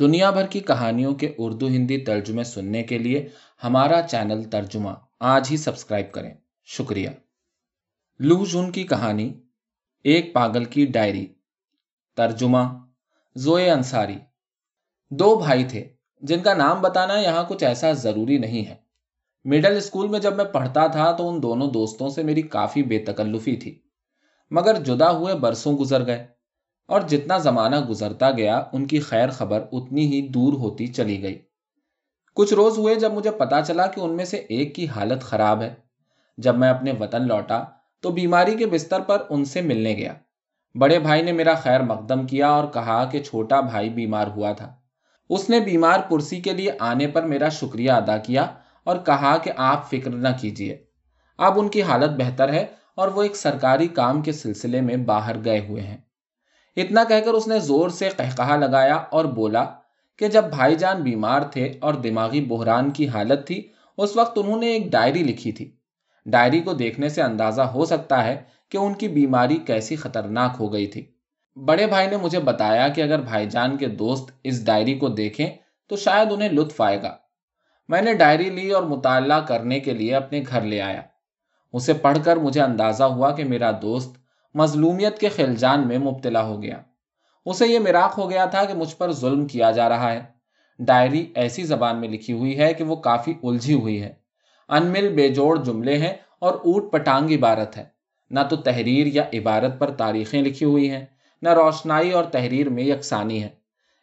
دنیا بھر کی کہانیوں کے اردو ہندی ترجمے سننے کے لیے ہمارا چینل ترجمہ آج ہی سبسکرائب کریں۔ شکریہ۔ لوہ جون کی کہانی، ایک پاگل کی ڈائری۔ ترجمہ، زوئے انصاری۔ دو بھائی تھے، جن کا نام بتانا یہاں کچھ ایسا ضروری نہیں ہے۔ مڈل اسکول میں جب میں پڑھتا تھا تو ان دونوں دوستوں سے میری کافی بے تکلفی تھی، مگر جدا ہوئے برسوں گزر گئے۔ اور جتنا زمانہ گزرتا گیا، ان کی خیر خبر اتنی ہی دور ہوتی چلی گئی۔ کچھ روز ہوئے جب مجھے پتا چلا کہ ان میں سے ایک کی حالت خراب ہے۔ جب میں اپنے وطن لوٹا، تو بیماری کے بستر پر ان سے ملنے گیا۔ بڑے بھائی نے میرا خیر مقدم کیا اور کہا کہ چھوٹا بھائی بیمار ہوا تھا۔ اس نے بیمار پرسی کے لیے آنے پر میرا شکریہ ادا کیا اور کہا کہ آپ فکر نہ کیجیے۔ اب ان کی حالت بہتر ہے اور وہ ایک سرکاری کام کے سلسلے میں باہر گئے ہوئے ہیں۔ اتنا کہہ کر اس نے زور سے کہا لگایا اور بولا کہ جب بھائی جان بیمار تھے اور دماغی بحران کی حالت تھی، اس وقت انہوں نے ایک ڈائری لکھی تھی۔ ڈائری کو دیکھنے سے اندازہ ہو سکتا ہے کہ ان کی بیماری کیسی خطرناک ہو گئی تھی۔ بڑے بھائی نے مجھے بتایا کہ اگر بھائی جان کے دوست اس ڈائری کو دیکھیں تو شاید انہیں لطف آئے گا۔ میں نے ڈائری لی اور مطالعہ کرنے کے لیے اپنے گھر لے آیا۔ اسے پڑھ کر مجھے اندازہ ہوا کہ میرا دوست مظلومیت کے خلجان میں مبتلا ہو گیا۔ اسے یہ میراق ہو گیا تھا کہ مجھ پر ظلم کیا جا رہا ہے۔ ڈائری ایسی زبان میں لکھی ہوئی ہے کہ وہ کافی الجھی ہوئی ہے۔ انمل بے جوڑ جملے ہیں اور اوٹ پٹانگ عبارت ہے۔ نہ تو تحریر یا عبارت پر تاریخیں لکھی ہوئی ہیں، نہ روشنائی اور تحریر میں یکسانی ہے۔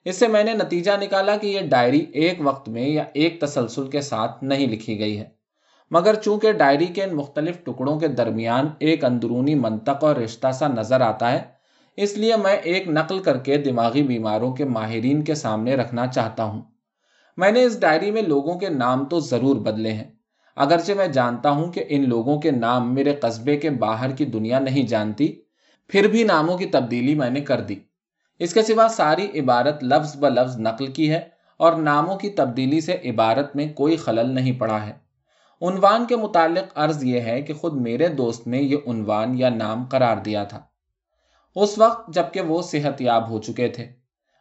اس سے میں نے نتیجہ نکالا کہ یہ ڈائری ایک وقت میں یا ایک تسلسل کے ساتھ نہیں لکھی گئی ہے۔ مگر چونکہ ڈائری کے ان مختلف ٹکڑوں کے درمیان ایک اندرونی منطق اور رشتہ سا نظر آتا ہے، اس لیے میں ایک نقل کر کے دماغی بیماروں کے ماہرین کے سامنے رکھنا چاہتا ہوں۔ میں نے اس ڈائری میں لوگوں کے نام تو ضرور بدلے ہیں، اگرچہ میں جانتا ہوں کہ ان لوگوں کے نام میرے قصبے کے باہر کی دنیا نہیں جانتی، پھر بھی ناموں کی تبدیلی میں نے کر دی۔ اس کے سوا ساری عبارت لفظ ب لفظ نقل کی ہے اور ناموں کی تبدیلی سے عبارت میں کوئی خلل نہیں پڑا ہے۔ عنوان کے متعلق عرض یہ ہے کہ خود میرے دوست نے یہ عنوان یا نام قرار دیا تھا۔ اس وقت جبکہ وہ صحت یاب ہو چکے تھے۔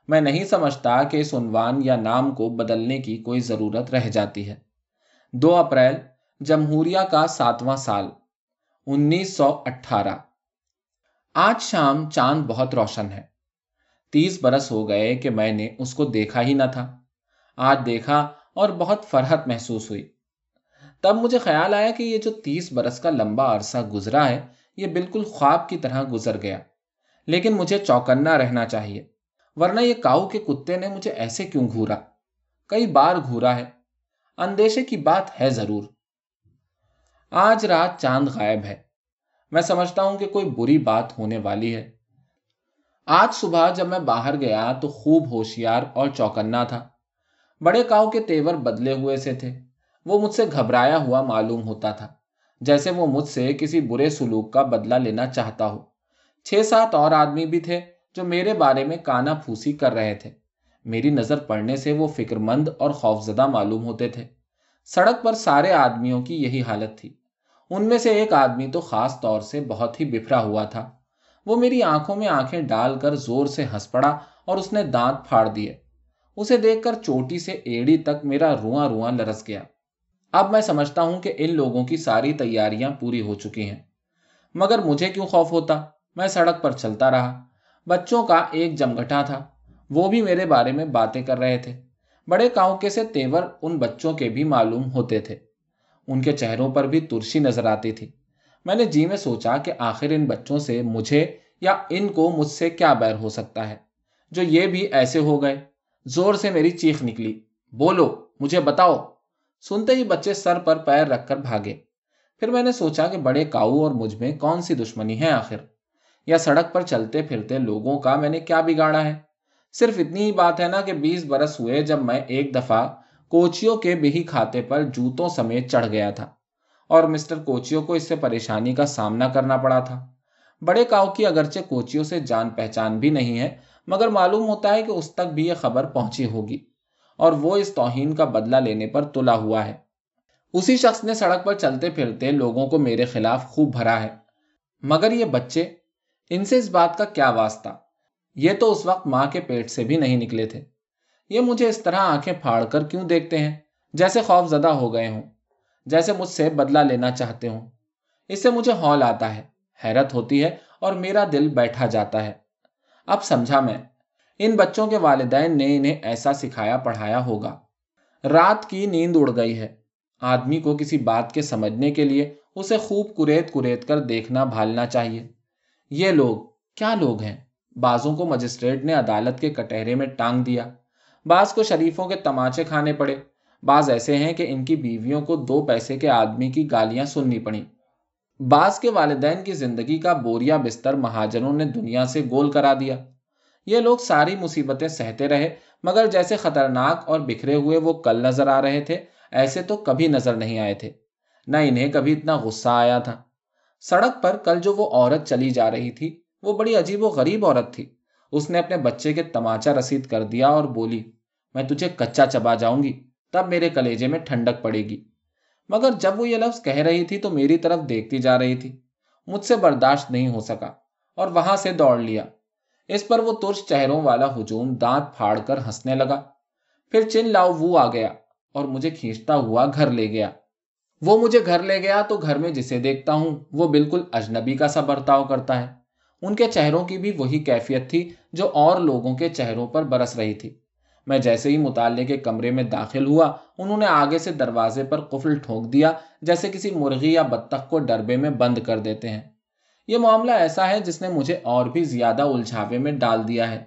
میں نہیں سمجھتا کہ اس عنوان یا نام کو بدلنے کی کوئی ضرورت رہ جاتی ہے۔ دو اپریل، جمہوریہ کا ساتواں سال، انیس سو اٹھارہ۔ آج شام چاند بہت روشن ہے۔ تیس برس ہو گئے کہ میں نے اس کو دیکھا ہی نہ تھا۔ آج دیکھا اور بہت فرحت محسوس ہوئی۔ تب مجھے خیال آیا کہ یہ جو تیس برس کا لمبا عرصہ گزرا ہے، یہ بالکل خواب کی طرح گزر گیا۔ لیکن مجھے چوکنا رہنا چاہیے۔ ورنہ یہ کاؤ کے کتے نے مجھے ایسے کیوں گھورا؟ کئی بار گھورا ہے۔ اندیشے کی بات ہے ضرور۔ آج رات چاند غائب ہے۔ میں سمجھتا ہوں کہ کوئی بری بات ہونے والی ہے۔ آج صبح جب میں باہر گیا تو خوب ہوشیار اور چوکنا تھا۔ بڑے کاؤ کے تیور بدلے ہوئے سے تھے۔ وہ مجھ سے گھبرایا ہوا معلوم ہوتا تھا، جیسے وہ مجھ سے کسی برے سلوک کا بدلہ لینا چاہتا ہو۔ چھ سات اور آدمی بھی تھے جو میرے بارے میں کانا پھوسی کر رہے تھے۔ میری نظر پڑنے سے وہ فکر مند اور خوفزدہ معلوم ہوتے تھے۔ سڑک پر سارے آدمیوں کی یہی حالت تھی۔ ان میں سے ایک آدمی تو خاص طور سے بہت ہی بفرا ہوا تھا۔ وہ میری آنکھوں میں آنکھیں ڈال کر زور سے ہنس پڑا اور اس نے دانت پھاڑ دیے۔ اسے دیکھ کر چوٹی سے ایڑی تک میرا رواں رواں لرس گیا۔ اب میں سمجھتا ہوں کہ ان لوگوں کی ساری تیاریاں پوری ہو چکی ہیں۔ مگر مجھے کیوں خوف ہوتا؟ میں سڑک پر چلتا رہا۔ بچوں کا ایک جمگٹا تھا۔ وہ بھی میرے بارے میں باتیں کر رہے تھے۔ بڑے کاؤں کے سے تیور ان بچوں کے بھی معلوم ہوتے تھے۔ ان کے چہروں پر بھی ترسی نظر آتی تھی۔ میں نے جی میں سوچا کہ آخر ان بچوں سے مجھے یا ان کو مجھ سے کیا بیر ہو سکتا ہے؟ جو یہ بھی ایسے ہو گئے۔ زور سے میری چیخ نکلی۔ بولو، مجھے بتاؤ۔ سنتے ہی بچے سر پر پیر رکھ کر بھاگے۔ پھر میں نے سوچا کہ بڑے کاؤ اور مجھ میں کون سی دشمنی ہے آخر؟ یا سڑک پر چلتے پھرتے لوگوں کا میں نے کیا بگاڑا ہے؟ صرف اتنی ہی بات ہے نا کہ بیس برس ہوئے جب میں ایک دفعہ کوچیوں کے بہی کھاتے پر جوتوں سمیت چڑھ گیا تھا اور مسٹر کوچیوں کو اس سے پریشانی کا سامنا کرنا پڑا تھا۔ بڑے کاؤ کی اگرچہ کوچیوں سے جان پہچان بھی نہیں ہے، مگر معلوم ہوتا ہے کہ اس تک بھی یہ خبر پہنچی ہوگی۔ اور وہ اس توہین کا بدلہ لینے پر تلا ہوا ہے۔ اسی شخص نے سڑک پر چلتے پھرتے لوگوں کو میرے خلاف خوب بھرا ہے۔ مگر یہ بچے، ان سے اس بات کا کیا واسطہ؟ یہ تو اس وقت ماں کے پیٹ سے بھی نہیں نکلے تھے۔ یہ مجھے اس طرح آنکھیں پھاڑ کر کیوں دیکھتے ہیں؟ جیسے خوف زدہ ہو گئے ہوں، جیسے مجھ سے بدلہ لینا چاہتے ہوں۔ اس سے مجھے ہال آتا ہے، حیرت ہوتی ہے اور میرا دل بیٹھا جاتا ہے۔ اب سمجھا میں ان بچوں کے والدین نے انہیں ایسا سکھایا پڑھایا ہوگا۔ رات کی نیند اڑ گئی ہے۔ آدمی کو کسی بات کے سمجھنے کے لیے اسے خوب کریت کریت کر دیکھنا، بھالنا چاہیے۔ یہ لوگ کیا لوگ ہیں؟ بازوں کو مجسٹریٹ نے عدالت کے کٹہرے میں ٹانگ دیا۔ بعض کو شریفوں کے تماچے کھانے پڑے۔ بعض ایسے ہیں کہ ان کی بیویوں کو دو پیسے کے آدمی کی گالیاں سننی پڑی بعض کے والدین کی زندگی کا بوریا بستر مہاجنوں نے دنیا سے گول کرا دیا۔ یہ لوگ ساری مصیبتیں سہتے رہے، مگر جیسے خطرناک اور بکھرے ہوئے وہ کل نظر آ رہے تھے، ایسے تو کبھی نظر نہیں آئے تھے۔ نہ انہیں کبھی اتنا غصہ آیا تھا۔ سڑک پر کل جو وہ عورت چلی جا رہی تھی، وہ بڑی عجیب و غریب عورت تھی۔ اس نے اپنے بچے کے تماچا رسید کر دیا اور بولی، میں تجھے کچا چبا جاؤں گی، تب میرے کلیجے میں ٹھنڈک پڑے گی۔ مگر جب وہ یہ لفظ کہہ رہی تھی تو میری طرف دیکھتی جا رہی تھی۔ مجھ سے برداشت نہیں ہو سکا اور وہاں سے دوڑ لیا۔ اس پر وہ ترش چہروں والا ہجوم دانت پھاڑ کر ہنسنے لگا۔ پھر چن لاؤ وہ آ گیا اور مجھے کھینچتا ہوا گھر لے گیا۔ وہ مجھے گھر لے گیا تو گھر میں جسے دیکھتا ہوں وہ بالکل اجنبی کا سا برتاؤ کرتا ہے۔ ان کے چہروں کی بھی وہی کیفیت تھی جو اور لوگوں کے چہروں پر برس رہی تھی۔ میں جیسے ہی مطالعے کے کمرے میں داخل ہوا، انہوں نے آگے سے دروازے پر قفل ٹھونک دیا جیسے کسی مرغی یا بطخ کو ڈربے میں بند کر دیتے ہیں۔ یہ معاملہ ایسا ہے جس نے مجھے اور بھی زیادہ الجھاوے میں ڈال دیا ہے۔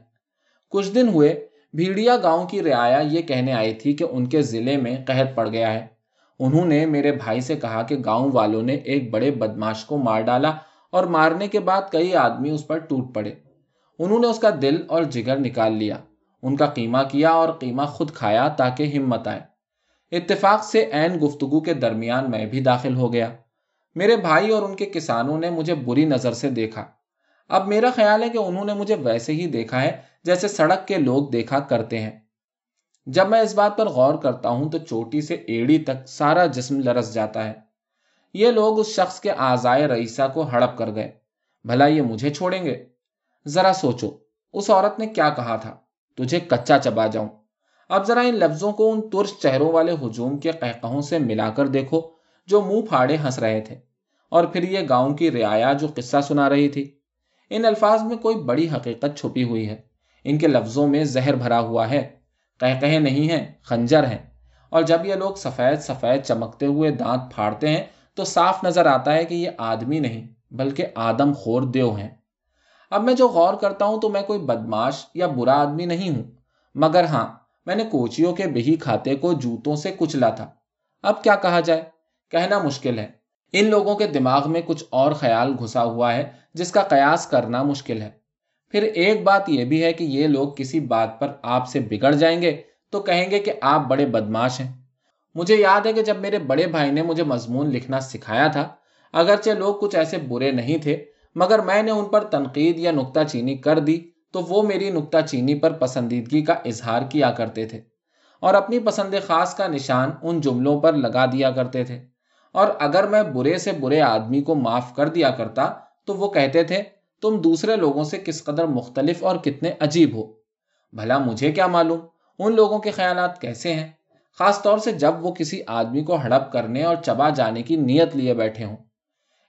کچھ دن ہوئے، بھیڑیا گاؤں کی رعایا یہ کہنے آئی تھی کہ ان کے ضلع میں قحط پڑ گیا ہے۔ انہوں نے میرے بھائی سے کہا کہ گاؤں والوں نے ایک بڑے بدماش کو مار ڈالا اور مارنے کے بعد کئی آدمی اس پر ٹوٹ پڑے۔ انہوں نے اس کا دل اور جگر نکال لیا، ان کا قیمہ کیا اور قیمہ خود کھایا تاکہ ہمت آئے۔ اتفاق سے این گفتگو کے درمیان میں بھی داخل ہو گیا۔ میرے بھائی اور ان کے کسانوں نے مجھے بری نظر سے دیکھا۔ اب میرا خیال ہے کہ انہوں نے مجھے ویسے ہی دیکھا ہے جیسے سڑک کے لوگ دیکھا کرتے ہیں۔ جب میں اس بات پر غور کرتا ہوں تو چوٹی سے ایڑی تک سارا جسم لرس جاتا ہے۔ یہ لوگ اس شخص کے آزائے رئیسا کو ہڑپ کر گئے۔ بھلا یہ مجھے چھوڑیں گے؟ ذرا سوچو، اس عورت نے کیا کہا تھا؟ تجھے کچا چبا جاؤں۔ اب ذرا ان لفظوں کو ان ترش چہروں والے ہجوم کے قہقہوں سے ملا کر دیکھو۔ جو منہ پھاڑے ہنس رہے تھے۔ اور پھر یہ گاؤں کی رعایا جو قصہ سنا رہی تھی۔ ان الفاظ میں کوئی بڑی حقیقت چھپی ہوئی ہے۔ ان کے لفظوں میں زہر بھرا ہوا ہے۔ کہہ نہیں ہیں، خنجر ہیں۔ اور جب یہ لوگ سفید سفید چمکتے ہوئے دانت پھاڑتے ہیں، تو صاف نظر آتا ہے کہ یہ آدمی نہیں، بلکہ آدم خور دیو ہیں۔ اب میں جو غور کرتا ہوں تو میں کوئی بدماش یا برا آدمی نہیں ہوں۔ مگر ہاں میں نے کوچیوں کے بہی کھاتے کو جوتوں سے کچلا تھا۔ اب کیا کہا جائے؟ کہنا مشکل ہے۔ ان لوگوں کے دماغ میں کچھ اور خیال گھسا ہوا ہے جس کا قیاس کرنا مشکل ہے۔ پھر ایک بات یہ بھی ہے کہ یہ لوگ کسی بات پر آپ سے بگڑ جائیں گے تو کہیں گے کہ آپ بڑے بدماش ہیں۔ مجھے یاد ہے کہ جب میرے بڑے بھائی نے مجھے مضمون لکھنا سکھایا تھا، اگرچہ لوگ کچھ ایسے برے نہیں تھے، مگر میں نے ان پر تنقید یا نکتہ چینی کر دی تو وہ میری نکتہ چینی پر پسندیدگی کا اظہار کیا کرتے تھے۔ اور اپنی پسند خاص کا نشان ان جملوں پر لگا دیا کرتے تھے۔ اور اگر میں برے سے برے آدمی کو معاف کر دیا کرتا تو وہ کہتے تھے، تم دوسرے لوگوں سے کس قدر مختلف اور کتنے عجیب ہو۔ بھلا مجھے کیا معلوم؟ ان لوگوں کے خیالات کیسے ہیں؟ خاص طور سے جب وہ کسی آدمی کو ہڑپ کرنے اور چبا جانے کی نیت لیے بیٹھے ہوں۔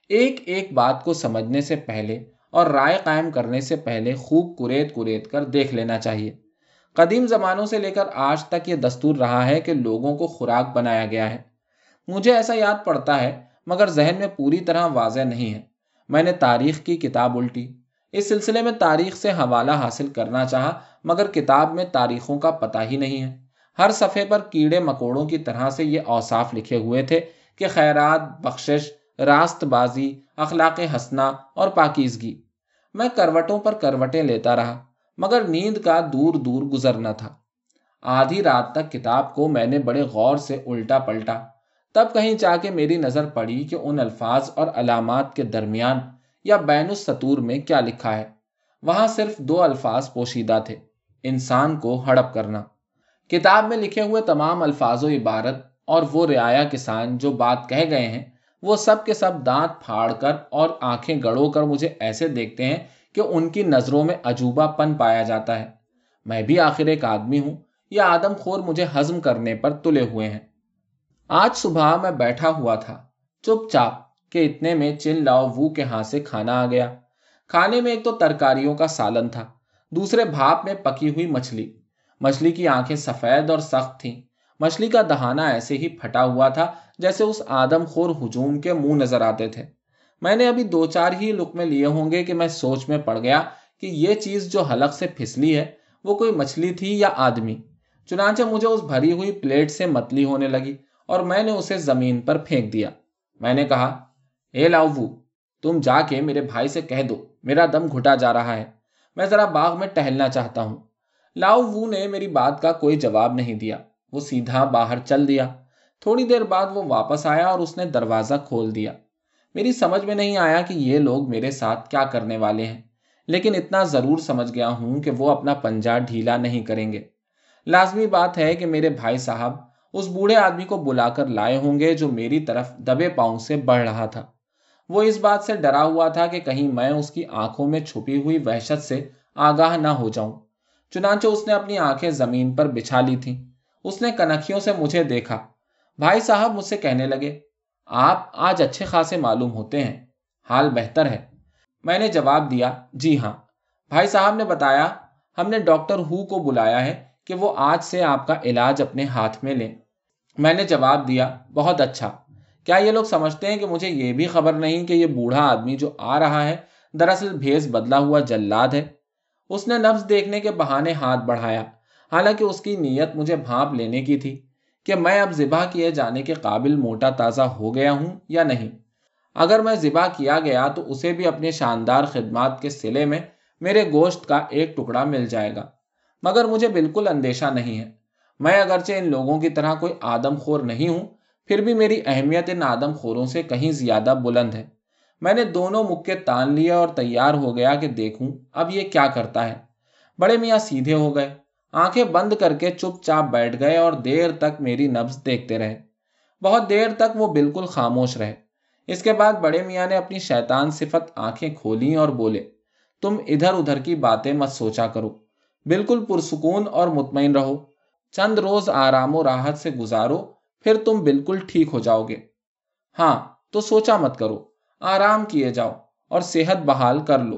ایک ایک بات کو سمجھنے سے پہلے اور رائے قائم کرنے سے پہلے خوب کریت کریت کر دیکھ لینا چاہیے۔ قدیم زمانوں سے لے کر آج تک یہ دستور رہا ہے کہ لوگوں کو خوراک بنایا گیا ہے۔ مجھے ایسا یاد پڑتا ہے، مگر ذہن میں پوری طرح واضح نہیں ہے۔ میں نے تاریخ کی کتاب الٹی۔ اس سلسلے میں تاریخ سے حوالہ حاصل کرنا چاہا، مگر کتاب میں تاریخوں کا پتہ ہی نہیں ہے۔ ہر صفحے پر کیڑے مکوڑوں کی طرح سے یہ اوصاف لکھے ہوئے تھے کہ خیرات، بخشش، راست بازی، اخلاق ہسنا اور پاکیزگی۔ میں کروٹوں پر کروٹیں لیتا رہا، مگر نیند کا دور دور گزرنا تھا۔ آدھی رات تک کتاب کو میں نے بڑے غور سے الٹا پلٹا۔ تب کہیں جا کے میری نظر پڑی کہ ان الفاظ اور علامات کے درمیان یا بین السطور میں کیا لکھا ہے۔ وہاں صرف دو الفاظ پوشیدہ تھے، انسان کو ہڑپ کرنا۔ کتاب میں لکھے ہوئے تمام الفاظ و عبارت اور وہ رعایا کسان جو بات کہہ گئے ہیں، وہ سب کے سب دانت پھاڑ کر اور آنکھیں گڑو کر مجھے ایسے دیکھتے ہیں کہ ان کی نظروں میں عجوبہ پن پایا جاتا ہے۔ میں بھی آخر ایک آدمی ہوں، یہ آدم خور مجھے ہضم کرنے پر تلے ہوئے ہیں۔ آج صبح میں بیٹھا ہوا تھا۔ چپ چاپ کہ اتنے میں چن لاؤ وو کے ہاں سے کھانا آ گیا۔ کھانے میں ایک تو ترکاریوں کا سالن تھا۔ دوسرے بھاپ میں پکی ہوئی مچھلی۔ مچھلی کی آنکھیں سفید اور سخت تھیں۔ مچھلی کا دہانا ایسے ہی پھٹا ہوا تھا جیسے اس آدم خور ہجوم کے منہ نظر آتے تھے۔ میں نے ابھی دو چار ہی لکمے لیے ہوں گے کہ میں سوچ میں پڑ گیا کہ یہ چیز جو حلق سے پھسلی ہے، وہ کوئی مچھلی تھی یا آدمی؟ چنانچہ مجھے اس بھری ہوئی پلیٹ سے متلی ہونے لگی۔ اور میں نے اسے زمین پر پھینک دیا۔ میں نے کہا، اے لاؤ تم جا کے میرے بھائی سے کہہ دو، میرا دم گھٹا جا رہا ہے۔ میں ذرا باغ میں ٹہلنا چاہتا ہوں۔ لاؤ وو نے میری بات کا کوئی جواب نہیں دیا۔ وہ سیدھا باہر چل دیا۔ تھوڑی دیر بعد وہ واپس آیا اور اس نے دروازہ کھول دیا۔ میری سمجھ میں نہیں آیا کہ یہ لوگ میرے ساتھ کیا کرنے والے ہیں، لیکن اتنا ضرور سمجھ گیا ہوں کہ وہ اپنا پنجا ڈھیلا نہیں کریں گے۔ لازمی بات ہے کہ میرے بھائی صاحب اس بوڑھے آدمی کو بلا کر لائے ہوں گے جو میری طرف دبے پاؤں سے بڑھ رہا تھا۔ وہ اس بات سے ڈرا ہوا تھا کہ کہیں میں اس کی آنکھوں میں چھپی ہوئی وحشت سے آگاہ نہ ہو جاؤں۔ چنانچہ اس نے اپنی آنکھیں زمین پر بچھا لی تھی اس نے کنکھیوں سے مجھے دیکھا۔ بھائی صاحب مجھ سے کہنے لگے، آپ آج اچھے خاصے معلوم ہوتے ہیں، حال بہتر ہے۔ میں نے جواب دیا جی ہاں۔ بھائی صاحب نے بتایا، ہم نے ڈاکٹر ہو کو بلایا ہے کہ وہ آج سے آپ کا علاج اپنے ہاتھ میں لیں۔ میں نے جواب دیا، بہت اچھا۔ کیا یہ لوگ سمجھتے ہیں کہ مجھے یہ بھی خبر نہیں کہ یہ بوڑھا آدمی جو آ رہا ہے، دراصل بھیس بدلا ہوا جلاد ہے؟ اس نے نفس دیکھنے کے بہانے ہاتھ بڑھایا۔ حالانکہ اس کی نیت مجھے بھانپ لینے کی تھی کہ میں اب ذبح کیے جانے کے قابل موٹا تازہ ہو گیا ہوں یا نہیں۔ اگر میں ذبح کیا گیا تو اسے بھی اپنے شاندار خدمات کے سلے میں میرے گوشت کا ایک ٹکڑا مل جائے گا۔ مگر مجھے بالکل اندیشہ نہیں ہے۔ میں اگرچہ ان لوگوں کی طرح کوئی آدم خور نہیں ہوں، پھر بھی میری اہمیت ان آدم خوروں سے کہیں زیادہ بلند ہے۔ میں نے دونوں مکے تان لیا اور تیار ہو گیا کہ دیکھوں اب یہ کیا کرتا ہے۔ بڑے میاں سیدھے ہو گئے۔ آنکھیں بند کر کے چپ چاپ بیٹھ گئے اور دیر تک میری نبز دیکھتے رہے۔ بہت دیر تک وہ بالکل خاموش رہے۔ اس کے بعد بڑے میاں نے اپنی شیطان صفت آنکھیں کھولی اور بولے، تم ادھر ادھر کی باتیں مت سوچا کرو۔ بالکل پرسکون اور مطمئن رہو۔ چند روز آرام و راحت سے گزارو، پھر تم بالکل ٹھیک ہو جاؤ گے۔ ہاں تو سوچا مت کرو، آرام کیے جاؤ اور صحت بحال کر لو۔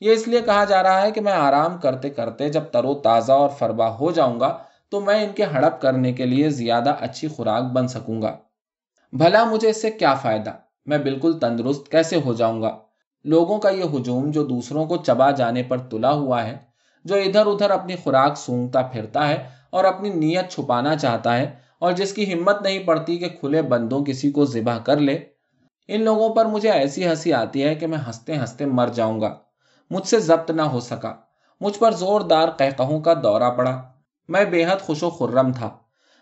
یہ اس لیے کہا جا رہا ہے کہ میں آرام کرتے کرتے جب ترو تازہ اور فربا ہو جاؤں گا، تو میں ان کے ہڑپ کرنے کے لیے زیادہ اچھی خوراک بن سکوں گا۔ بھلا مجھے اس سے کیا فائدہ؟ میں بالکل تندرست کیسے ہو جاؤں گا؟ لوگوں کا یہ ہجوم جو دوسروں کو چبا جانے پر تلا ہوا ہے، جو ادھر ادھر اپنی خوراک سونگتا پھرتا ہے اور اپنی نیت چھپانا چاہتا ہے اور جس کی ہمت نہیں پڑتی کہ کھلے بندوں کسی کو ذبح کر لے۔ ان لوگوں پر مجھے ایسی ہنسی آتی ہے کہ میں ہنستے ہنستے مر جاؤں گا۔ مجھ سے ضبط نہ ہو سکا۔ مجھ پر زوردار قہقہوں کا دورہ پڑا۔ میں بے حد خوش و خرم تھا۔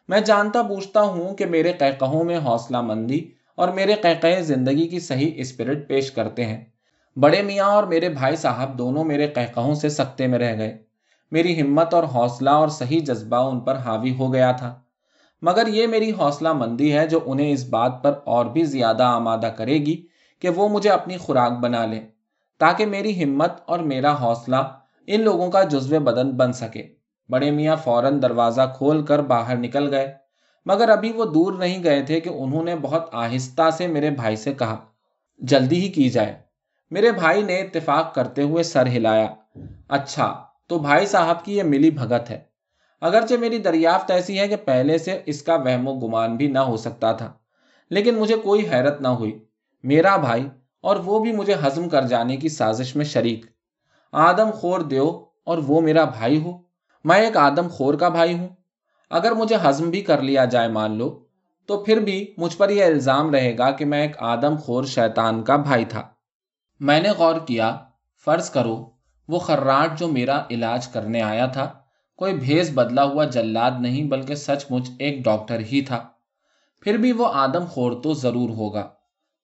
میں جانتا پوچھتا ہوں کہ میرے قہقہوں میں حوصلہ مندی اور میرے قہقہ زندگی کی صحیح اسپرٹ پیش کرتے ہیں۔ بڑے میاں اور میرے بھائی صاحب دونوں میرے قہقہوں سے سکتے میں رہ گئے۔ میری ہمت اور حوصلہ اور صحیح جذبہ ان پر حاوی ہو گیا تھا۔ مگر یہ میری حوصلہ مندی ہے جو انہیں اس بات پر اور بھی زیادہ آمادہ کرے گی کہ وہ مجھے اپنی خوراک بنا لیں، تاکہ میری ہمت اور میرا حوصلہ ان لوگوں کا جزو بدن بن سکے۔ بڑے میاں فوراً دروازہ کھول کر باہر نکل گئے۔ مگر ابھی وہ دور نہیں گئے تھے کہ انہوں نے بہت آہستہ سے میرے بھائی سے کہا، جلدی ہی کی جائے۔ میرے بھائی نے اتفاق کرتے ہوئے سر ہلایا۔ اچھا تو بھائی صاحب کی یہ ملی بھگت ہے۔ اگرچہ میری دریافت ایسی ہے کہ پہلے سے اس کا وہم و گمان بھی نہ ہو سکتا تھا، لیکن مجھے کوئی حیرت نہ ہوئی۔ میرا بھائی اور وہ بھی مجھے ہضم کر جانے کی سازش میں شریک۔ آدم خور دیو اور وہ میرا بھائی ہو۔ میں ایک آدم خور کا بھائی ہوں۔ اگر مجھے ہضم بھی کر لیا جائے مان لو، تو پھر بھی مجھ پر یہ الزام رہے گا کہ میں ایک آدم خور شیطان کا بھائی تھا۔ میں نے غور کیا، فرض کرو وہ خراٹ جو میرا علاج کرنے آیا تھا، کوئی بھیس بدلا ہوا جلاد نہیں بلکہ سچ مچ ایک ڈاکٹر ہی تھا۔ پھر بھی وہ آدم خور تو ضرور ہوگا۔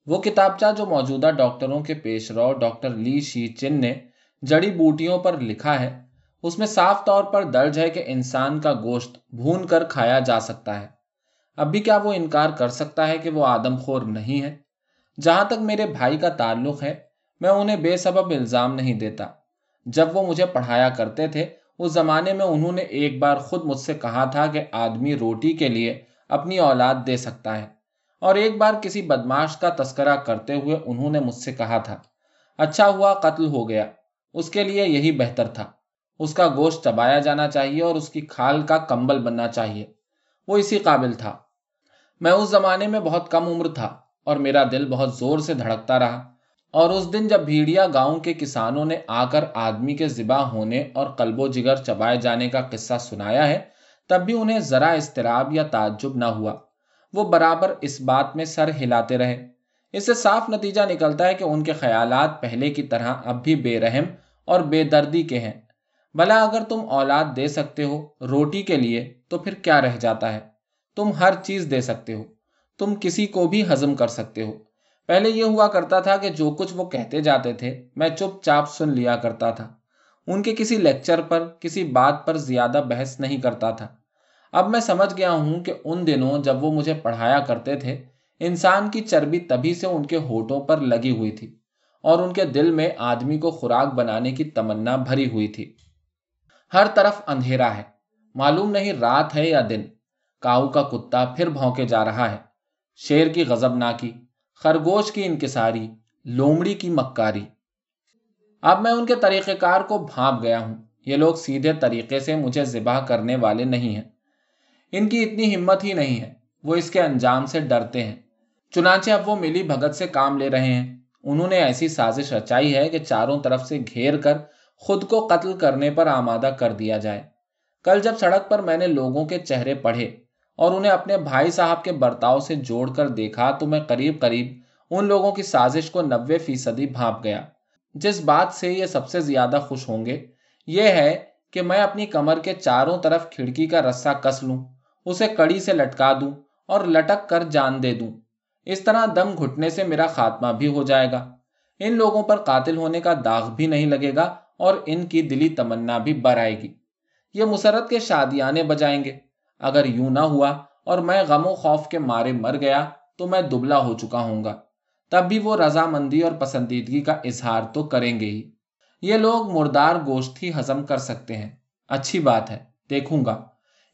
وہ کتابچہ جو موجودہ ڈاکٹروں کے پیش رو ڈاکٹر لی شی چن نے جڑی بوٹیوں پر لکھا ہے، اس میں صاف طور پر درج ہے کہ انسان کا گوشت بھون کر کھایا جا سکتا ہے۔ اب بھی کیا وہ انکار کر سکتا ہے کہ وہ آدم خور نہیں ہے؟ جہاں تک میرے بھائی کا تعلق ہے، میں انہیں بے سبب الزام نہیں دیتا۔ جب وہ مجھے پڑھایا کرتے تھے، اس زمانے میں انہوں نے ایک بار خود مجھ سے کہا تھا کہ آدمی روٹی کے لیے اپنی اولاد دے سکتا ہے۔ اور ایک بار کسی بدماش کا تذکرہ کرتے ہوئے انہوں نے مجھ سے کہا تھا اچھا ہوا قتل ہو گیا، اس کے لیے یہی بہتر تھا۔ اس کا گوشت چبایا جانا چاہیے اور اس کی کھال کا کمبل بننا چاہیے۔ وہ اسی قابل تھا۔ میں اس زمانے میں بہت کم عمر تھا اور میرا دل بہت زور سے دھڑکتا رہا۔ اور اس دن جب بھیڑیا گاؤں کے کسانوں نے آ کر آدمی کے ذبح ہونے اور قلب و جگر چبائے جانے کا قصہ سنایا ہے، تب بھی انہیں ذرا اضطراب یا تعجب نہ ہوا۔ وہ برابر اس بات میں سر ہلاتے رہے۔ اس سے صاف نتیجہ نکلتا ہے کہ ان کے خیالات پہلے کی طرح اب بھی بے رحم اور بے دردی کے ہیں۔ بھلا اگر تم اولاد دے سکتے ہو روٹی کے لیے، تو پھر کیا رہ جاتا ہے؟ تم ہر چیز دے سکتے ہو۔ تم کسی کو بھی ہضم کر سکتے ہو۔ پہلے یہ ہوا کرتا تھا کہ جو کچھ وہ کہتے جاتے تھے، میں چپ چاپ سن لیا کرتا تھا۔ ان کے کسی لیکچر پر، کسی بات پر زیادہ بحث نہیں کرتا تھا۔ اب میں سمجھ گیا ہوں کہ ان دنوں جب وہ مجھے پڑھایا کرتے تھے، انسان کی چربی تبھی سے ان کے ہوٹوں پر لگی ہوئی تھی اور ان کے دل میں آدمی کو خوراک بنانے کی تمنا بھری ہوئی تھی۔ ہر طرف اندھیرا ہے۔ معلوم نہیں رات ہے یا دن۔ کاؤ کا کتا پھر بھونکے جا رہا ہے۔ شیر کی غزب ناکی۔ خرگوش کی انکساری، لومڑی کی مکاری۔ اب میں ان کے طریقہ کار کو بھانپ گیا ہوں۔ یہ لوگ سیدھے طریقے سے مجھے ذبح کرنے والے نہیں ہیں۔ ان کی اتنی ہمت ہی نہیں ہے۔ وہ اس کے انجام سے ڈرتے ہیں۔ چنانچہ اب وہ ملی بھگت سے کام لے رہے ہیں۔ انہوں نے ایسی سازش رچائی ہے کہ چاروں طرف سے گھیر کر خود کو قتل کرنے پر آمادہ کر دیا جائے۔ کل جب سڑک پر میں نے لوگوں کے چہرے پڑھے اور انہیں اپنے بھائی صاحب کے برتاؤ سے جوڑ کر دیکھا تو میں قریب قریب ان لوگوں کی سازش کو نوے فیصدی بھانپ گیا۔ جس بات سے یہ سب سے زیادہ خوش ہوں گے، یہ ہے کہ میں اپنی کمر کے چاروں طرف کھڑکی کا رسا کس لوں، اسے کڑی سے لٹکا دوں اور لٹک کر جان دے دوں۔ اس طرح دم گھٹنے سے میرا خاتمہ بھی ہو جائے گا۔ ان لوگوں پر قاتل ہونے کا داغ بھی نہیں لگے گا اور ان کی دلی تمنا بھی بر آئے گی۔ یہ مسرت کے شادیانے بجائیں گے۔ اگر یوں نہ ہوا اور میں غم و خوف کے مارے مر گیا تو میں دبلا ہو چکا ہوں گا۔ تب بھی وہ رضامندی اور پسندیدگی کا اظہار تو کریں گے ہی۔ یہ لوگ مردار گوشت ہی ہزم کر سکتے ہیں۔ اچھی بات ہے، دیکھوں گا۔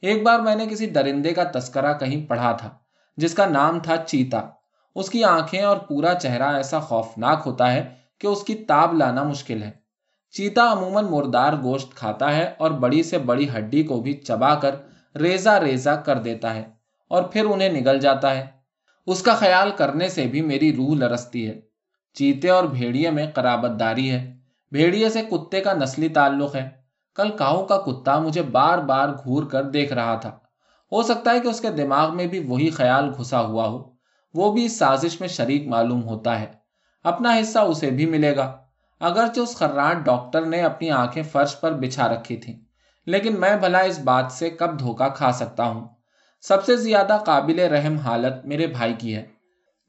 ایک بار میں نے کسی درندے کا تذکرہ کہیں پڑھا تھا، جس کا نام تھا چیتا۔ اس کی آنکھیں اور پورا چہرہ ایسا خوفناک ہوتا ہے کہ اس کی تاب لانا مشکل ہے۔ چیتا عموماً مردار گوشت کھاتا ہے اور بڑی سے بڑی ہڈی کو بھی چبا کر ریزا ریزا کر دیتا ہے اور پھر انہیں نگل جاتا ہے۔ اس کا خیال کرنے سے بھی میری روح لرستی ہے۔ چیتے اور بھیڑیے میں قرابت داری ہے۔ بھیڑیے سے کتے کا نسلی تعلق ہے۔ کل کاؤ کا کتا مجھے بار بار گھور کر دیکھ رہا تھا۔ ہو سکتا ہے کہ اس کے دماغ میں بھی وہی خیال گھسا ہوا ہو۔ وہ بھی اس سازش میں شریک معلوم ہوتا ہے۔ اپنا حصہ اسے بھی ملے گا۔ اگرچہ اس خراٹ ڈاکٹر نے اپنی آنکھیں فرش پر بچھا رکھی تھیں۔ لیکن میں بھلا اس بات سے کب دھوکا کھا سکتا ہوں؟ سب سے زیادہ قابل رحم حالت میرے بھائی کی ہے۔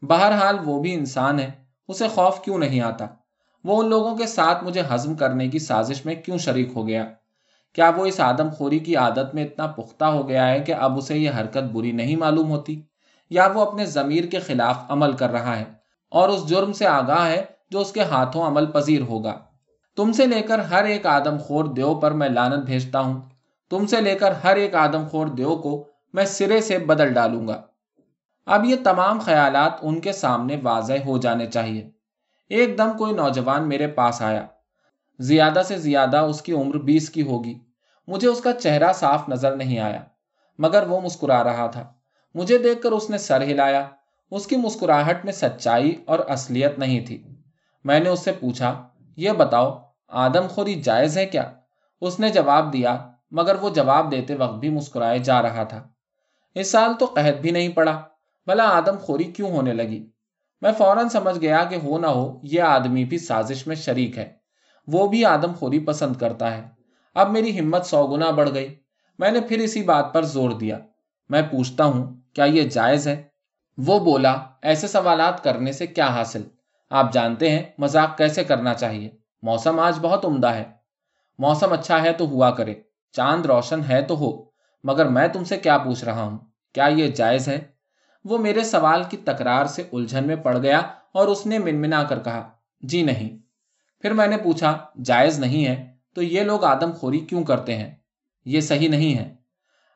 بہرحال وہ بھی انسان ہے، اسے خوف کیوں نہیں آتا؟ وہ ان لوگوں کے ساتھ مجھے ہضم کرنے کی سازش میں کیوں شریک ہو گیا؟ کیا وہ اس آدم خوری کی عادت میں اتنا پختہ ہو گیا ہے کہ اب اسے یہ حرکت بری نہیں معلوم ہوتی؟ یا وہ اپنے ضمیر کے خلاف عمل کر رہا ہے اور اس جرم سے آگاہ ہے جو اس کے ہاتھوں عمل پذیر ہوگا؟ تم سے لے کر ہر ایک آدم خور دیو پر میں لانت بھیجتا ہوں۔ تم سے لے کر ہر ایک آدم خور دیو کو میں سرے سے بدل ڈالوں گا۔ اب یہ تمام خیالات ان کے سامنے واضح ہو جانے چاہیے۔ ایک دم کوئی نوجوان میرے پاس آیا۔ زیادہ سے زیادہ اس کی عمر بیس کی ہوگی۔ مجھے اس کا چہرہ صاف نظر نہیں آیا، مگر وہ مسکرا رہا تھا۔ مجھے دیکھ کر اس نے سر ہلایا۔ اس کی مسکراہٹ میں سچائی اور اصلیت نہیں تھی۔ میں نے اس سے پوچھا، یہ بتاؤ آدم خوری جائز ہے کیا؟ اس نے جواب دیا، مگر وہ جواب دیتے وقت بھی مسکرائے جا رہا تھا۔ اس سال تو قحط بھی نہیں پڑا۔ بھلا آدم خوری کیوں ہونے لگی؟ میں فوراً سمجھ گیا کہ ہو نہ ہو، یہ آدمی بھی سازش میں شریک ہے۔ وہ بھی آدم خوری پسند کرتا ہے۔ اب میری ہمت سو گنا بڑھ گئی۔ میں نے پھر اسی بات پر زور دیا۔ میں پوچھتا ہوں، کیا یہ جائز ہے؟ وہ بولا، ایسے سوالات کرنے سے کیا حاصل؟ آپ جانتے ہیں مذاق کیسے کرنا چاہیے؟ موسم آج بہت عمدہ ہے۔ موسم اچھا ہے تو ہوا کرے، چاند روشن ہے تو ہو، مگر میں تم سے کیا پوچھ رہا ہوں؟ کیا یہ جائز ہے؟ وہ میرے سوال کی تکرار سے الجھن میں پڑ گیا اور اس نے منمنا کر کہا جی نہیں۔ پھر میں نے پوچھا، جائز نہیں ہے؟ تو یہ لوگ آدم خوری کیوں کرتے ہیں؟ یہ صحیح نہیں ہے۔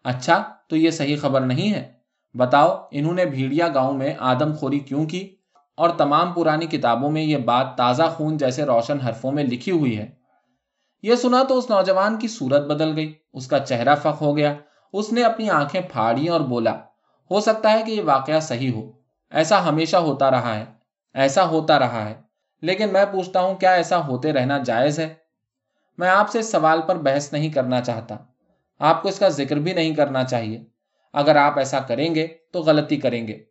اچھا تو یہ صحیح خبر نہیں ہے؟ بتاؤ، انہوں نے بھیڑیا گاؤں میں آدم خوری کیوں کی؟ اور تمام پرانی کتابوں میں یہ بات تازہ خون جیسے روشن حرفوں میں لکھی ہوئی ہے۔ یہ سنا تو اس نوجوان کی صورت بدل گئی۔ اس کا چہرہ فخ ہو گیا۔ اس نے اپنی آنکھیں پھاڑی اور بولا، ہو سکتا ہے کہ یہ واقعہ صحیح ہو۔ ایسا ہمیشہ ہوتا رہا ہے۔ ایسا ہوتا رہا ہے۔ لیکن میں پوچھتا ہوں، کیا ایسا ہوتے رہنا جائز ہے؟ میں آپ سے اس سوال پر بحث نہیں کرنا چاہتا۔ آپ کو اس کا ذکر بھی نہیں کرنا چاہیے۔ اگر آپ ایسا کریں گے تو غلطی کریں گے۔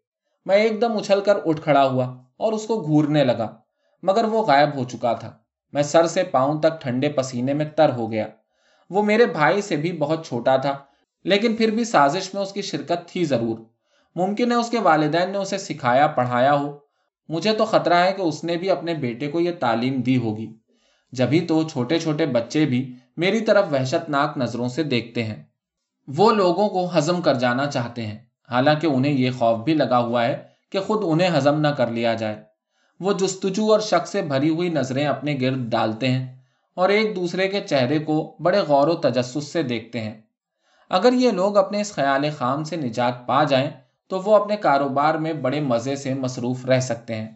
میں ایک دم اچھل کر اٹھ کھڑا ہوا اور اس کو گھورنے لگا، مگر وہ غائب ہو چکا تھا۔ میں سر سے پاؤں تک ٹھنڈے پسینے میں تر ہو گیا۔ وہ میرے بھائی سے بھی بہت چھوٹا تھا، لیکن پھر بھی سازش میں اس کی شرکت تھی ضرور۔ ممکن ہے اس کے والدین نے اسے سکھایا، پڑھایا ہو۔ مجھے تو خطرہ ہے کہ اس نے بھی اپنے بیٹے کو یہ تعلیم دی ہوگی۔ جبھی تو چھوٹے چھوٹے بچے بھی میری طرف وحشت ناک نظروں سے دیکھتے ہیں۔ وہ لوگوں کو ہزم کر جانا چاہتے ہیں۔ حالانکہ انہیں یہ خوف بھی لگا ہوا ہے کہ خود انہیں ہزم نہ کر لیا جائے۔ وہ جستجو اور شک سے بھری ہوئی نظریں اپنے گرد ڈالتے ہیں اور ایک دوسرے کے چہرے کو بڑے غور و تجسس سے دیکھتے ہیں۔ اگر یہ لوگ اپنے اس خیال خام سے نجات پا جائیں تو وہ اپنے کاروبار میں بڑے مزے سے مصروف رہ سکتے ہیں۔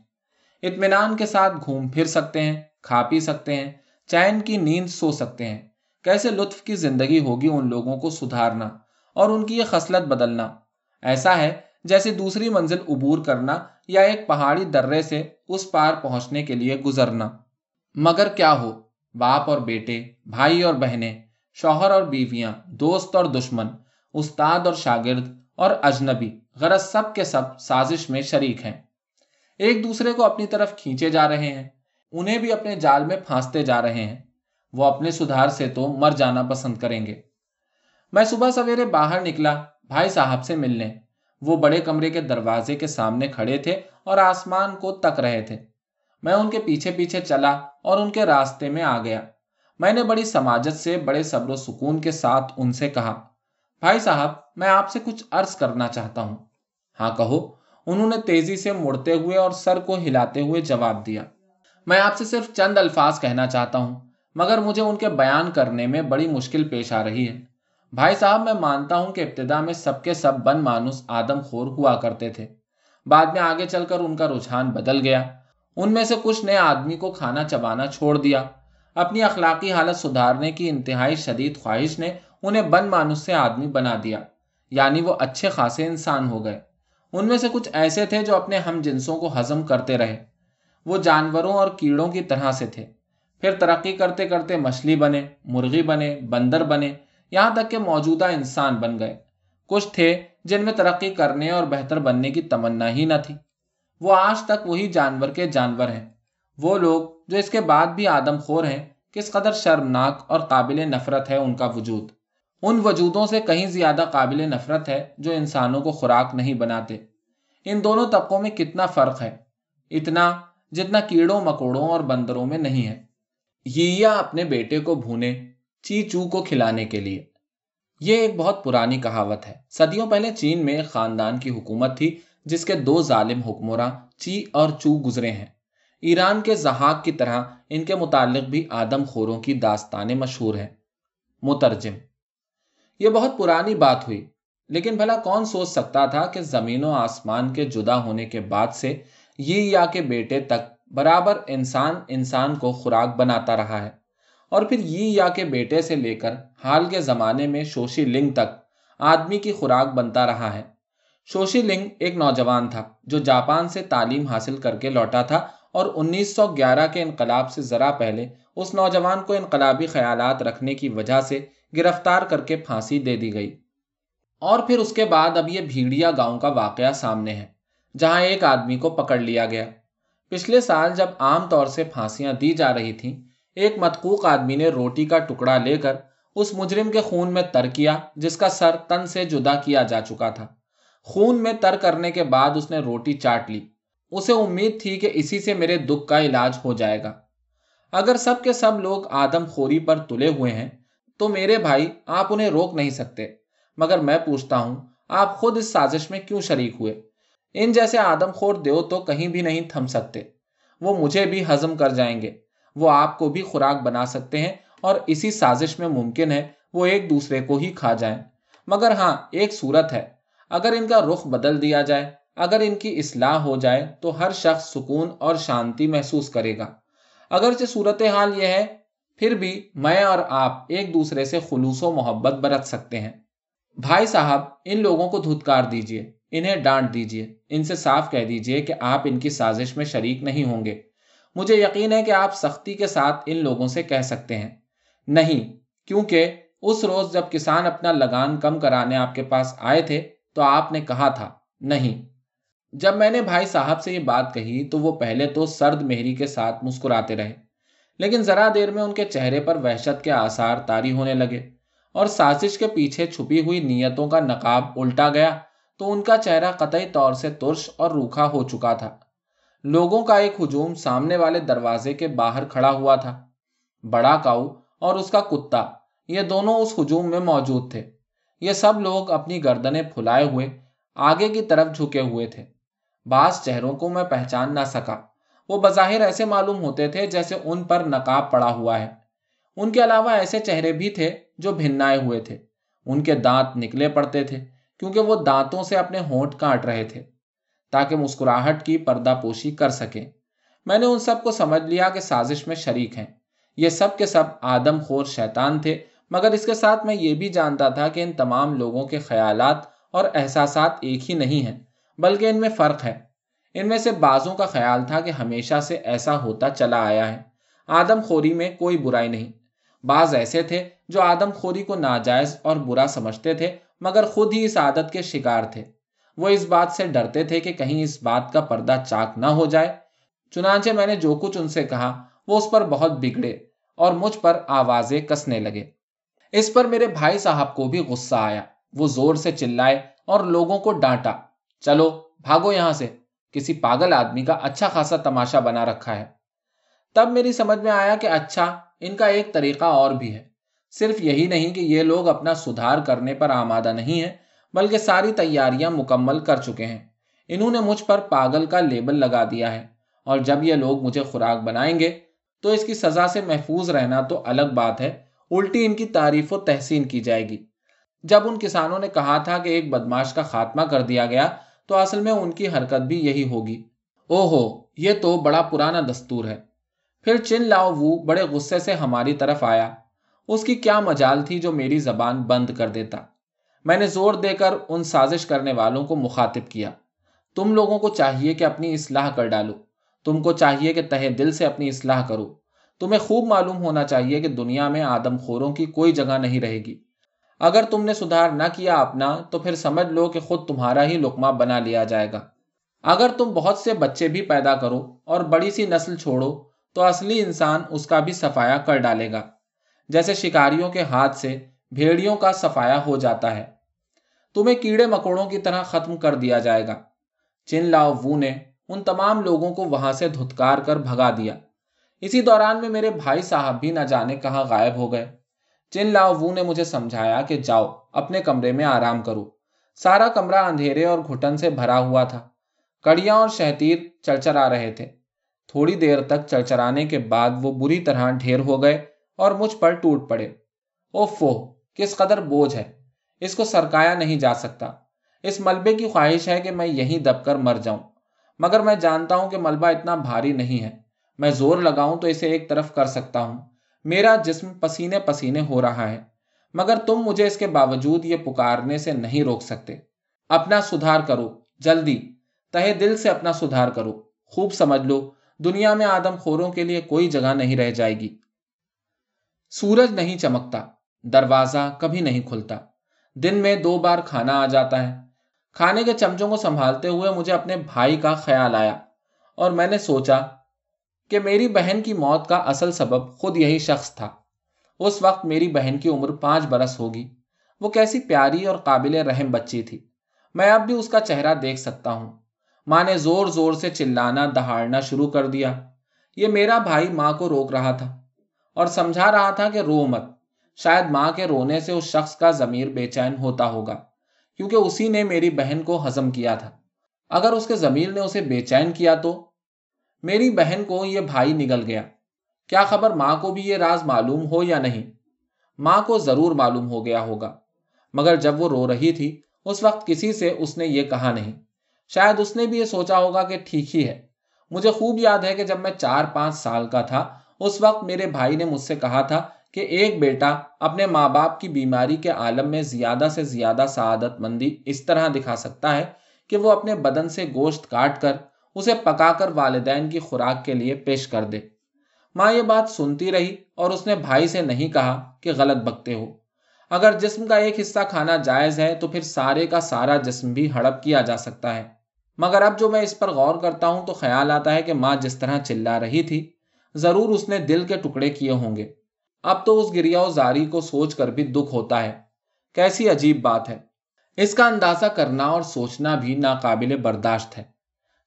اطمینان کے ساتھ گھوم پھر سکتے ہیں، کھا پی سکتے ہیں، چین کی نیند سو سکتے ہیں۔ کیسے لطف کی زندگی ہوگی ان لوگوں کو سدھارنا اور ان کی یہ خصلت بدلنا؟ ایسا ہے جیسے دوسری منزل عبور کرنا یا ایک پہاڑی درے سے اس پار پہنچنے کے لیے گزرنا۔ مگر کیا ہو؟ باپ اور بیٹے، بھائی اور بہنیں، شوہر اور بیویاں، دوست اور دشمن، استاد اور شاگرد اور اجنبی، غرض سب کے سب سازش میں شریک ہیں۔ ایک دوسرے کو اپنی طرف کھینچے جا رہے ہیں، انہیں بھی اپنے جال میں پھانستے جا رہے ہیں۔ وہ اپنے سدھار سے تو مر جانا پسند کریں گے۔ میں صبح سویرے باہر نکلا بھائی صاحب سے ملنے۔ وہ بڑے کمرے کے دروازے کے سامنے کھڑے تھے اور آسمان کو تک رہے تھے۔ میں ان کے پیچھے پیچھے چلا اور ان کے راستے میں آ گیا۔ میں نے بڑی سماجت سے بڑے صبر و سکون کے ساتھ ان سے کہا، بھائی صاحب، میں آپ سے کچھ عرض کرنا چاہتا ہوں۔ ہاں کہو۔ انہوں نے تیزی سے مڑتے ہوئے اور سر کو ہلاتے ہوئے جواب دیا۔ میں آپ سے صرف چند الفاظ کہنا چاہتا ہوں، مگر مجھے ان کے بیان کرنے میں بڑی مشکل پیش آ رہی ہے۔ بھائی صاحب، میں مانتا ہوں کہ ابتدا میں سب کے سب بن مانوس آدم خور ہوا کرتے تھے۔ بعد میں آگے چل کر ان کا رجحان بدل گیا۔ ان میں سے کچھ نے آدمی کو کھانا چبانا چھوڑ دیا۔ اپنی اخلاقی حالت سدھارنے کی انتہائی شدید خواہش نے انہیں بن مانوس سے آدمی بنا دیا۔ یعنی وہ اچھے خاصے انسان ہو گئے۔ ان میں سے کچھ ایسے تھے جو اپنے ہم جنسوں کو ہضم کرتے رہے۔ وہ جانوروں اور کیڑوں کی طرح سے تھے۔ پھر ترقی کرتے کرتے مچھلی بنے، مرغی بنے، بندر بنے۔ یہاں تک کہ موجودہ انسان بن گئے۔ کچھ تھے جن میں ترقی کرنے اور بہتر بننے کی تمنا ہی نہ تھی۔ وہ آج تک وہی جانور کے جانور ہیں۔ وہ لوگ جو اس کے بعد بھی آدم خور ہیں، کس قدر شرمناک اور قابل نفرت ہے ان کا وجود۔ ان وجودوں سے کہیں زیادہ قابل نفرت ہے جو انسانوں کو خوراک نہیں بناتے۔ ان دونوں طبقوں میں کتنا فرق ہے؟ اتنا جتنا کیڑوں، مکوڑوں اور بندروں میں نہیں ہے۔ یا اپنے بیٹے کو بھونے۔ چی چو کو کھلانے کے لیے۔ یہ ایک بہت پرانی کہاوت ہے۔ صدیوں پہلے چین میں ایک خاندان کی حکومت تھی، جس کے دو ظالم حکمراں چی اور چو گزرے ہیں۔ ایران کے زہاق کی طرح ان کے متعلق بھی آدم خوروں کی داستانیں مشہور ہیں۔ مترجم۔ یہ بہت پرانی بات ہوئی، لیکن بھلا کون سوچ سکتا تھا کہ زمین و آسمان کے جدا ہونے کے بعد سے یہ یا کے بیٹے تک برابر انسان انسان کو خوراک بناتا رہا ہے۔ اور پھر یہ یا کے بیٹے سے لے کر حال کے زمانے میں شوشی لنگ تک آدمی کی خوراک بنتا رہا ہے۔ شوشی لنگ ایک نوجوان تھا جو جاپان سے تعلیم حاصل کر کے لوٹا تھا اور انیس سو گیارہ کے انقلاب سے ذرا پہلے اس نوجوان کو انقلابی خیالات رکھنے کی وجہ سے گرفتار کر کے پھانسی دے دی گئی۔ اور پھر اس کے بعد اب یہ بھیڑیا گاؤں کا واقعہ سامنے ہے، جہاں ایک آدمی کو پکڑ لیا گیا۔ پچھلے سال جب عام طور سے پھانسیاں دی جا رہی تھیں ایک متقوق آدمی نے روٹی کا ٹکڑا لے کر اس مجرم کے خون میں تر کیا، جس کا سر تن سے جدا کیا جا چکا تھا۔ خون میں تر کرنے کے بعد اس نے روٹی چاٹ لی۔ اسے امید تھی کہ اسی سے میرے دکھ کا علاج ہو جائے گا۔ اگر سب کے سب لوگ آدم خوری پر تلے ہوئے ہیں، تو میرے بھائی، آپ انہیں روک نہیں سکتے۔ مگر میں پوچھتا ہوں، آپ خود اس سازش میں کیوں شریک ہوئے؟ ان جیسے آدم خور دیو تو کہیں بھی نہیں تھم سکتے۔ وہ مجھے بھی ہزم کر جائیں گے۔ وہ آپ کو بھی خوراک بنا سکتے ہیں اور اسی سازش میں ممکن ہے وہ ایک دوسرے کو ہی کھا جائیں۔ مگر ہاں ایک صورت ہے۔ اگر ان کا رخ بدل دیا جائے، اگر ان کی اصلاح ہو جائے، تو ہر شخص سکون اور شانتی محسوس کرے گا۔ اگرچہ صورت حال یہ ہے، پھر بھی میں اور آپ ایک دوسرے سے خلوص و محبت برت سکتے ہیں۔ بھائی صاحب، ان لوگوں کو دھتکار دیجیے انہیں ڈانٹ دیجیے ان سے صاف کہہ دیجیے کہ آپ ان کی سازش میں شریک نہیں ہوں گے۔ مجھے یقین ہے کہ آپ سختی کے ساتھ ان لوگوں سے کہہ سکتے ہیں۔ نہیں، کیونکہ اس روز جب کسان اپنا لگان کم کرانے آپ کے پاس آئے تھے تو آپ نے کہا تھا، نہیں۔ جب میں نے بھائی صاحب سے یہ بات کہی تو وہ پہلے تو سرد مہری کے ساتھ مسکراتے رہے، لیکن ذرا دیر میں ان کے چہرے پر وحشت کے آثار تاری ہونے لگے اور سازش کے پیچھے چھپی ہوئی نیتوں کا نقاب الٹا گیا تو ان کا چہرہ قطعی طور سے ترش اور روکھا ہو چکا تھا۔ لوگوں کا ایک ہجوم سامنے والے دروازے کے باہر کھڑا ہوا تھا۔ بڑا کاؤ اور اس کا کتا، یہ دونوں اس ہجوم میں موجود تھے۔ یہ سب لوگ اپنی گردنیں پھلائے ہوئے آگے کی طرف جھکے ہوئے تھے۔ بعض چہروں کو میں پہچان نہ سکا۔ وہ بظاہر ایسے معلوم ہوتے تھے جیسے ان پر نقاب پڑا ہوا ہے۔ ان کے علاوہ ایسے چہرے بھی تھے جو بھنائے ہوئے تھے۔ ان کے دانت نکلے پڑتے تھے کیونکہ وہ دانتوں سے اپنے ہونٹ کاٹ رہے تھے۔ تاکہ مسکراہٹ کی پردہ پوشی کر سکیں۔ میں نے ان سب کو سمجھ لیا کہ سازش میں شریک ہیں۔ یہ سب کے سب آدم خور شیطان تھے، مگر اس کے ساتھ میں یہ بھی جانتا تھا کہ ان تمام لوگوں کے خیالات اور احساسات ایک ہی نہیں ہیں، بلکہ ان میں فرق ہے۔ ان میں سے بعضوں کا خیال تھا کہ ہمیشہ سے ایسا ہوتا چلا آیا ہے۔ آدم خوری میں کوئی برائی نہیں۔ بعض ایسے تھے جو آدم خوری کو ناجائز اور برا سمجھتے تھے، مگر خود ہی اس عادت کے شکار تھے۔ وہ اس بات سے ڈرتے تھے کہ کہیں اس بات کا پردہ چاک نہ ہو جائے۔ چنانچہ میں نے جو کچھ ان سے کہا، وہ اس پر بہت بگڑے اور مجھ پر آوازیں کسنے لگے۔ اس پر میرے بھائی صاحب کو بھی غصہ آیا۔ وہ زور سے چلائے اور لوگوں کو ڈانٹا۔ چلو، بھاگو یہاں سے۔ کسی پاگل آدمی کا اچھا خاصا تماشا بنا رکھا ہے۔ تب میری سمجھ میں آیا کہ اچھا ان کا ایک طریقہ اور بھی ہے۔ صرف یہی نہیں کہ یہ لوگ اپنا سدھار کرنے پر آمادہ نہیں ہے بلکہ ساری تیاریاں مکمل کر چکے ہیں۔ انہوں نے مجھ پر پاگل کا لیبل لگا دیا ہے۔ اور جب یہ لوگ مجھے خوراک بنائیں گے، تو اس کی سزا سے محفوظ رہنا تو الگ بات ہے۔ الٹی ان کی تعریف و تحسین کی جائے گی۔ جب ان کسانوں نے کہا تھا کہ ایک بدماش کا خاتمہ کر دیا گیا، تو اصل میں ان کی حرکت بھی یہی ہوگی۔ او ہو یہ تو بڑا پرانا دستور ہے۔ پھر چن لاؤ وہ بڑے غصے سے ہماری طرف آیا۔ اس کی کیا مجال تھی جو میری زبان بند کر دیتا؟ میں نے زور دے کر ان سازش کرنے والوں کو مخاطب کیا۔ تم لوگوں کو چاہیے کہ اپنی اصلاح کر ڈالو۔ تم کو چاہیے کہ تہ دل سے اپنی اصلاح کرو۔ تمہیں خوب معلوم ہونا چاہیے کہ دنیا میں آدم خوروں کی کوئی جگہ نہیں رہے گی۔ اگر تم نے سدھار نہ کیا اپنا، تو پھر سمجھ لو کہ خود تمہارا ہی لکما بنا لیا جائے گا۔ اگر تم بہت سے بچے بھی پیدا کرو اور بڑی سی نسل چھوڑو، تو اصلی انسان اس کا بھی صفایا کر ڈالے گا۔ جیسے شکاریوں کے ہاتھ سے بھیڑیوں کا سفایا ہو جاتا ہے۔ تمہیں کیڑے مکوڑوں کی طرح ختم کر دیا جائے گا۔ چن لاؤ وو نے ان تمام لوگوں کو وہاں سے دھتکار کر بھگا دیا۔ اسی دوران میں میرے بھائی صاحب بھی نہ جانے کہاں غائب ہو گئے۔ چن لاؤ وو نے مجھے سمجھایا کہ جاؤ، اپنے کمرے میں آرام کرو۔ سارا کمرہ اندھیرے اور گھٹن سے بھرا ہوا تھا۔ کڑیاں اور شہتیر چرچرا رہے تھے۔ تھوڑی دیر تک چرچرانے کے بعد وہ بری طرح ڈھیر ہو گئے اور مجھ پر ٹوٹ پڑے۔ اوفو! کس قدر بوجھ ہے۔ اس کو سرکایا نہیں جا سکتا۔ اس ملبے کی خواہش ہے کہ میں یہیں دب کر مر جاؤں۔ مگر میں جانتا ہوں کہ ملبہ اتنا بھاری نہیں ہے۔ میں زور لگاؤں تو اسے ایک طرف کر سکتا ہوں۔ میرا جسم پسینے پسینے ہو رہا ہے۔ مگر تم مجھے اس کے باوجود یہ پکارنے سے نہیں روک سکتے۔ اپنا سدھار کرو۔ جلدی۔ تہ دل سے اپنا سدھار کرو۔ خوب سمجھ لو۔ دنیا میں آدم خوروں کے لیے کوئی جگہ نہیں رہ جائے گی۔ سورج نہیں چمکتا۔ دروازہ کبھی نہیں کھلتا۔ دن میں دو بار کھانا آ جاتا ہے۔ کھانے کے چمچوں کو سنبھالتے ہوئے مجھے اپنے بھائی کا خیال آیا اور میں نے سوچا کہ میری بہن کی موت کا اصل سبب خود یہی شخص تھا۔ اس وقت میری بہن کی عمر پانچ برس ہوگی۔ وہ کیسی پیاری اور قابل رحم بچی تھی۔ میں اب بھی اس کا چہرہ دیکھ سکتا ہوں۔ ماں نے زور زور سے چلانا، دہاڑنا شروع کر دیا۔ یہ میرا بھائی ماں کو روک رہا تھا اور سمجھا رہا تھا کہ رو مت۔ شاید ماں کے رونے سے اس شخص کا ضمیر بے چین ہوتا ہوگا، کیونکہ اسی نے میری بہن کو ہزم کیا تھا۔ اگر اس کے ضمیر نے اسے بے چین کیا تو؟ میری بہن کو یہ بھائی نگل گیا۔ کیا خبر ماں کو بھی یہ راز معلوم ہو یا نہیں؟ ماں کو ضرور معلوم ہو گیا ہوگا۔ مگر جب وہ رو رہی تھی، اس وقت کسی سے اس نے یہ کہا نہیں۔ شاید اس نے بھی یہ سوچا ہوگا کہ ٹھیک ہی ہے۔ مجھے خوب یاد ہے کہ جب میں چار پانچ سال کا تھا، اس وقت میرے بھائی نے مجھ سے کہا تھا کہ ایک بیٹا اپنے ماں باپ کی بیماری کے عالم میں زیادہ سے زیادہ سعادت مندی اس طرح دکھا سکتا ہے کہ وہ اپنے بدن سے گوشت کاٹ کر اسے پکا کر والدین کی خوراک کے لیے پیش کر دے۔ ماں یہ بات سنتی رہی اور اس نے بھائی سے نہیں کہا کہ غلط بکتے ہو۔ اگر جسم کا ایک حصہ کھانا جائز ہے تو پھر سارے کا سارا جسم بھی ہڑپ کیا جا سکتا ہے۔ مگر اب جو میں اس پر غور کرتا ہوں تو خیال آتا ہے کہ ماں جس طرح چلا رہی تھی، ضرور اس نے دل کے ٹکڑے کیے ہوں گے۔ اب تو اس گریا زاری کو سوچ کر بھی دکھ ہوتا ہے۔ کیسی عجیب بات ہے۔ اس کا اندازہ کرنا اور سوچنا بھی ناقابل برداشت ہے۔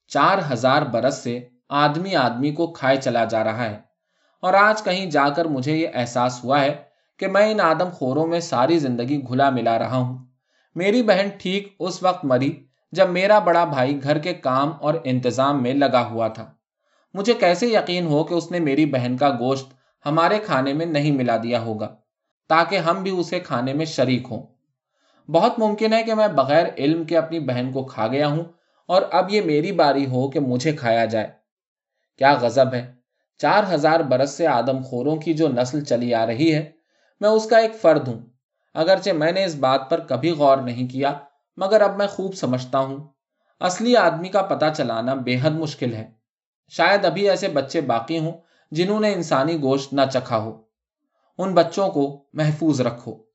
چار ہزار برس سے آدمی آدمی کو کھائے چلا جا رہا ہے۔ اور آج کہیں جا کر مجھے یہ احساس ہوا ہے کہ میں ان آدم خوروں میں ساری زندگی گھلا ملا رہا ہوں۔ میری بہن ٹھیک اس وقت مری جب میرا بڑا بھائی گھر کے کام اور انتظام میں لگا ہوا تھا۔ مجھے کیسے یقین ہو کہ اس نے میری بہن کا گوشت ہمارے کھانے میں نہیں ملا دیا ہوگا، تاکہ ہم بھی اسے کھانے میں شریک ہوں۔ بہت ممکن ہے کہ میں بغیر علم کے اپنی بہن کو کھا گیا ہوں اور اب یہ میری باری ہو کہ مجھے کھایا جائے۔ کیا غزب ہے۔ چار ہزار برس سے آدم خوروں کی جو نسل چلی آ رہی ہے، میں اس کا ایک فرد ہوں۔ اگرچہ میں نے اس بات پر کبھی غور نہیں کیا، مگر اب میں خوب سمجھتا ہوں۔ اصلی آدمی کا پتہ چلانا بے حد مشکل ہے۔ شاید ابھی ایسے بچے باقی ہوں جنہوں نے انسانی گوشت نہ چکھا ہو ان بچوں کو محفوظ رکھو۔